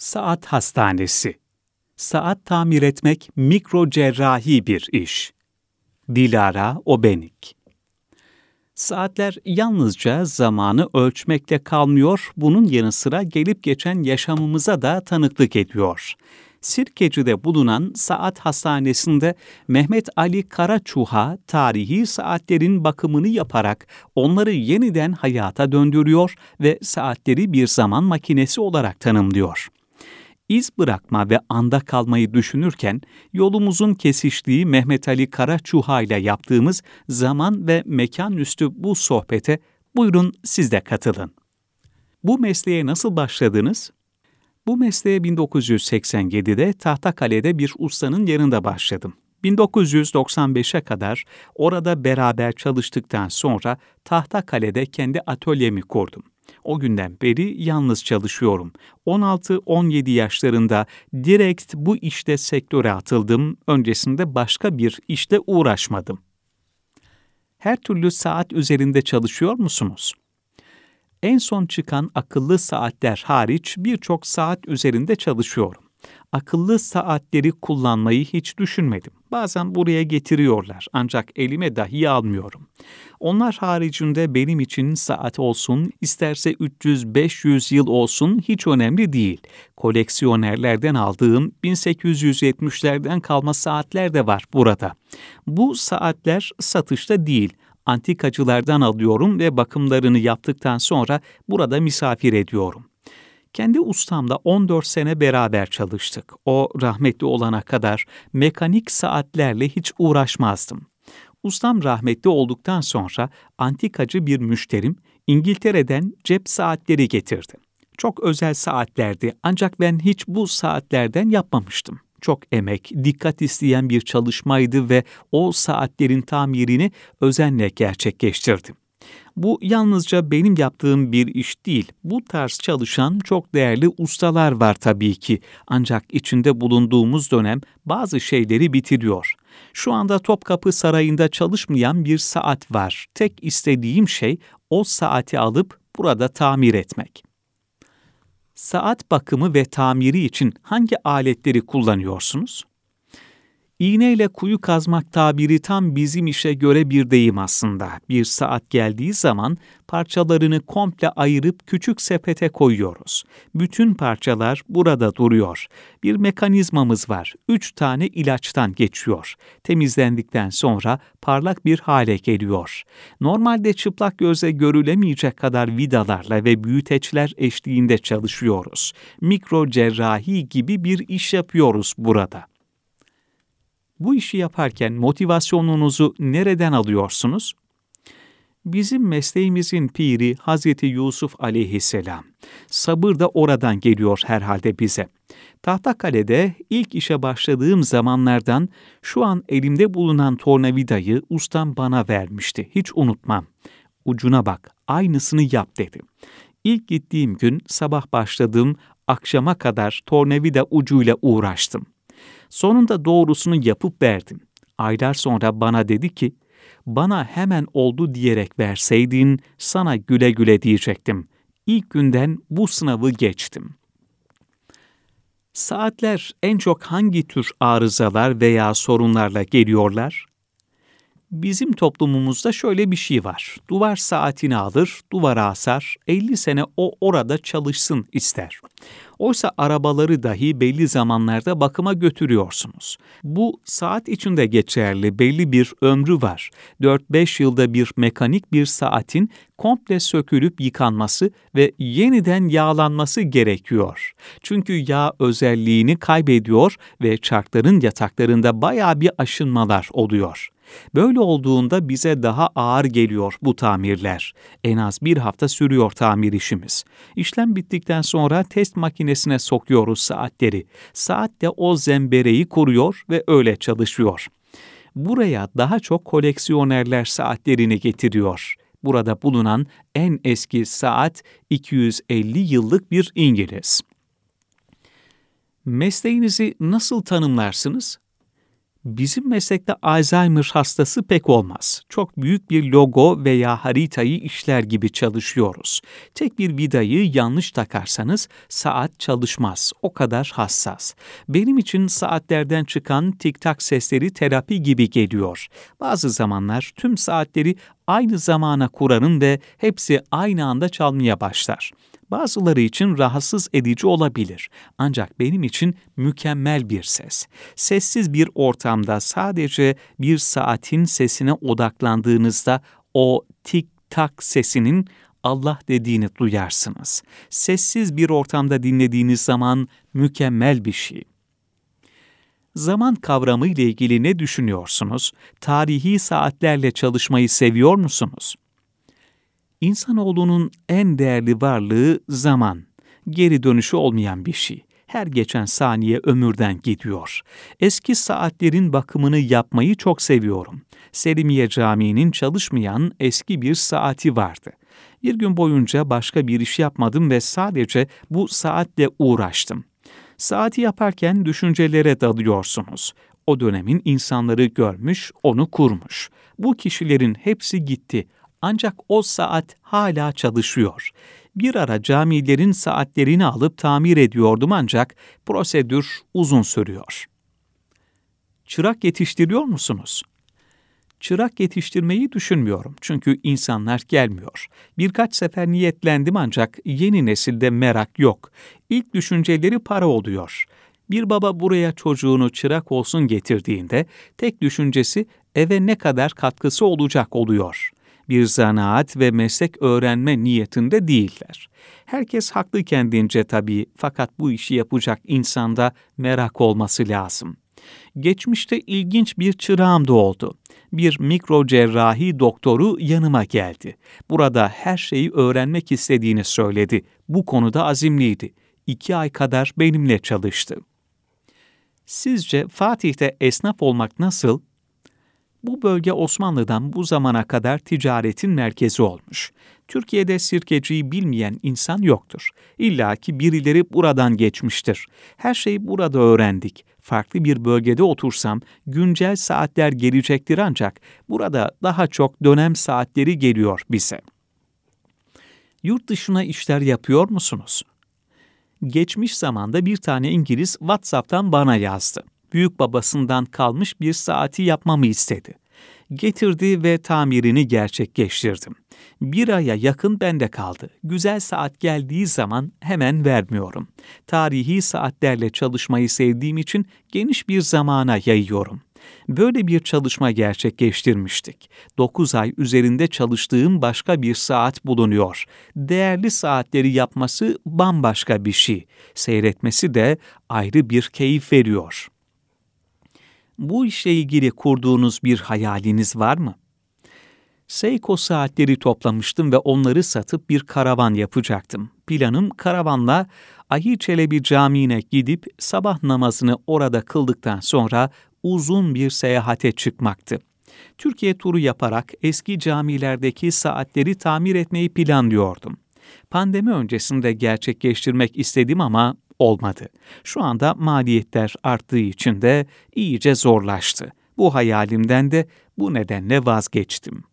Saat Hastanesi Saat tamir etmek mikro cerrahi bir iş. Dilara Obenik Saatler yalnızca zamanı ölçmekle kalmıyor, bunun yanı sıra gelip geçen yaşamımıza da tanıklık ediyor. Sirkeci'de bulunan saat hastanesinde Mehmet Ali Karaçuha tarihi saatlerin bakımını yaparak onları yeniden hayata döndürüyor ve saatleri bir zaman makinesi olarak tanımlıyor iz bırakma ve anda kalmayı düşünürken yolumuzun kesiştiği Mehmet Ali Karaçuha ile yaptığımız zaman ve mekan üstü bu sohbete buyurun siz de katılın. Bu mesleğe nasıl başladınız? Bu mesleğe 1987'de Tahtakale'de bir ustanın yanında başladım. 1995'e kadar orada beraber çalıştıktan sonra Tahtakale'de kendi atölyemi kurdum. O günden beri yalnız çalışıyorum. 16-17 yaşlarında direkt bu işte sektöre atıldım. Öncesinde başka bir işte uğraşmadım. Her türlü saat üzerinde çalışıyor musunuz? En son çıkan akıllı saatler hariç birçok saat üzerinde çalışıyorum akıllı saatleri kullanmayı hiç düşünmedim. Bazen buraya getiriyorlar ancak elime dahi almıyorum. Onlar haricinde benim için saat olsun, isterse 300-500 yıl olsun hiç önemli değil. Koleksiyonerlerden aldığım 1870'lerden kalma saatler de var burada. Bu saatler satışta değil, antikacılardan alıyorum ve bakımlarını yaptıktan sonra burada misafir ediyorum. Kendi ustamla 14 sene beraber çalıştık. O rahmetli olana kadar mekanik saatlerle hiç uğraşmazdım. Ustam rahmetli olduktan sonra antikacı bir müşterim İngiltere'den cep saatleri getirdi. Çok özel saatlerdi ancak ben hiç bu saatlerden yapmamıştım. Çok emek, dikkat isteyen bir çalışmaydı ve o saatlerin tamirini özenle gerçekleştirdim. Bu yalnızca benim yaptığım bir iş değil. Bu tarz çalışan çok değerli ustalar var tabii ki. Ancak içinde bulunduğumuz dönem bazı şeyleri bitiriyor. Şu anda Topkapı Sarayı'nda çalışmayan bir saat var. Tek istediğim şey o saati alıp burada tamir etmek. Saat bakımı ve tamiri için hangi aletleri kullanıyorsunuz? İğneyle kuyu kazmak tabiri tam bizim işe göre bir deyim aslında. Bir saat geldiği zaman parçalarını komple ayırıp küçük sepete koyuyoruz. Bütün parçalar burada duruyor. Bir mekanizmamız var. Üç tane ilaçtan geçiyor. Temizlendikten sonra parlak bir hale geliyor. Normalde çıplak göze görülemeyecek kadar vidalarla ve büyüteçler eşliğinde çalışıyoruz. Mikro cerrahi gibi bir iş yapıyoruz burada. Bu işi yaparken motivasyonunuzu nereden alıyorsunuz? Bizim mesleğimizin piri Hazreti Yusuf aleyhisselam. Sabır da oradan geliyor herhalde bize. Tahtakale'de ilk işe başladığım zamanlardan şu an elimde bulunan tornavidayı ustam bana vermişti. Hiç unutmam. Ucuna bak, aynısını yap dedi. İlk gittiğim gün sabah başladım, akşama kadar tornavida ucuyla uğraştım. Sonunda doğrusunu yapıp verdim. Aylar sonra bana dedi ki, bana hemen oldu diyerek verseydin sana güle güle diyecektim. İlk günden bu sınavı geçtim. Saatler en çok hangi tür arızalar veya sorunlarla geliyorlar? Bizim toplumumuzda şöyle bir şey var. Duvar saatini alır, duvara asar, 50 sene o orada çalışsın ister. Oysa arabaları dahi belli zamanlarda bakıma götürüyorsunuz. Bu saat içinde geçerli belli bir ömrü var. 4-5 yılda bir mekanik bir saatin komple sökülüp yıkanması ve yeniden yağlanması gerekiyor. Çünkü yağ özelliğini kaybediyor ve çarkların yataklarında baya bir aşınmalar oluyor. Böyle olduğunda bize daha ağır geliyor bu tamirler. En az bir hafta sürüyor tamir işimiz. İşlem bittikten sonra test makinesine sokuyoruz saatleri. Saat de o zembereyi koruyor ve öyle çalışıyor. Buraya daha çok koleksiyonerler saatlerini getiriyor. Burada bulunan en eski saat 250 yıllık bir İngiliz. Mesleğinizi nasıl tanımlarsınız? Bizim meslekte Alzheimer hastası pek olmaz. Çok büyük bir logo veya haritayı işler gibi çalışıyoruz. Tek bir vidayı yanlış takarsanız saat çalışmaz. O kadar hassas. Benim için saatlerden çıkan tik-tak sesleri terapi gibi geliyor. Bazı zamanlar tüm saatleri aynı zamana kurarım ve hepsi aynı anda çalmaya başlar. Bazıları için rahatsız edici olabilir. Ancak benim için mükemmel bir ses. Sessiz bir ortamda sadece bir saatin sesine odaklandığınızda o tik tak sesinin Allah dediğini duyarsınız. Sessiz bir ortamda dinlediğiniz zaman mükemmel bir şey. Zaman kavramı ile ilgili ne düşünüyorsunuz? Tarihi saatlerle çalışmayı seviyor musunuz? İnsanoğlunun en değerli varlığı zaman. Geri dönüşü olmayan bir şey. Her geçen saniye ömürden gidiyor. Eski saatlerin bakımını yapmayı çok seviyorum. Selimiye Camii'nin çalışmayan eski bir saati vardı. Bir gün boyunca başka bir iş yapmadım ve sadece bu saatle uğraştım. Saati yaparken düşüncelere dalıyorsunuz. O dönemin insanları görmüş, onu kurmuş. Bu kişilerin hepsi gitti ancak o saat hala çalışıyor. Bir ara camilerin saatlerini alıp tamir ediyordum ancak prosedür uzun sürüyor. Çırak yetiştiriyor musunuz? Çırak yetiştirmeyi düşünmüyorum çünkü insanlar gelmiyor. Birkaç sefer niyetlendim ancak yeni nesilde merak yok. İlk düşünceleri para oluyor. Bir baba buraya çocuğunu çırak olsun getirdiğinde tek düşüncesi eve ne kadar katkısı olacak oluyor bir zanaat ve meslek öğrenme niyetinde değiller. Herkes haklı kendince tabii fakat bu işi yapacak insanda merak olması lazım. Geçmişte ilginç bir çırağım da oldu. Bir mikro cerrahi doktoru yanıma geldi. Burada her şeyi öğrenmek istediğini söyledi. Bu konuda azimliydi. İki ay kadar benimle çalıştı. Sizce Fatih'te esnaf olmak nasıl? Bu bölge Osmanlı'dan bu zamana kadar ticaretin merkezi olmuş. Türkiye'de sirkeciyi bilmeyen insan yoktur. İlla ki birileri buradan geçmiştir. Her şeyi burada öğrendik. Farklı bir bölgede otursam güncel saatler gelecektir ancak burada daha çok dönem saatleri geliyor bize. Yurt dışına işler yapıyor musunuz? Geçmiş zamanda bir tane İngiliz WhatsApp'tan bana yazdı büyük babasından kalmış bir saati yapmamı istedi. Getirdi ve tamirini gerçekleştirdim. Bir aya yakın bende kaldı. Güzel saat geldiği zaman hemen vermiyorum. Tarihi saatlerle çalışmayı sevdiğim için geniş bir zamana yayıyorum. Böyle bir çalışma gerçekleştirmiştik. 9 ay üzerinde çalıştığım başka bir saat bulunuyor. Değerli saatleri yapması bambaşka bir şey. Seyretmesi de ayrı bir keyif veriyor.'' Bu işle ilgili kurduğunuz bir hayaliniz var mı? Seiko saatleri toplamıştım ve onları satıp bir karavan yapacaktım. Planım karavanla Ahi Çelebi Camii'ne gidip sabah namazını orada kıldıktan sonra uzun bir seyahate çıkmaktı. Türkiye turu yaparak eski camilerdeki saatleri tamir etmeyi planlıyordum. Pandemi öncesinde gerçekleştirmek istedim ama olmadı. Şu anda maliyetler arttığı için de iyice zorlaştı. Bu hayalimden de bu nedenle vazgeçtim.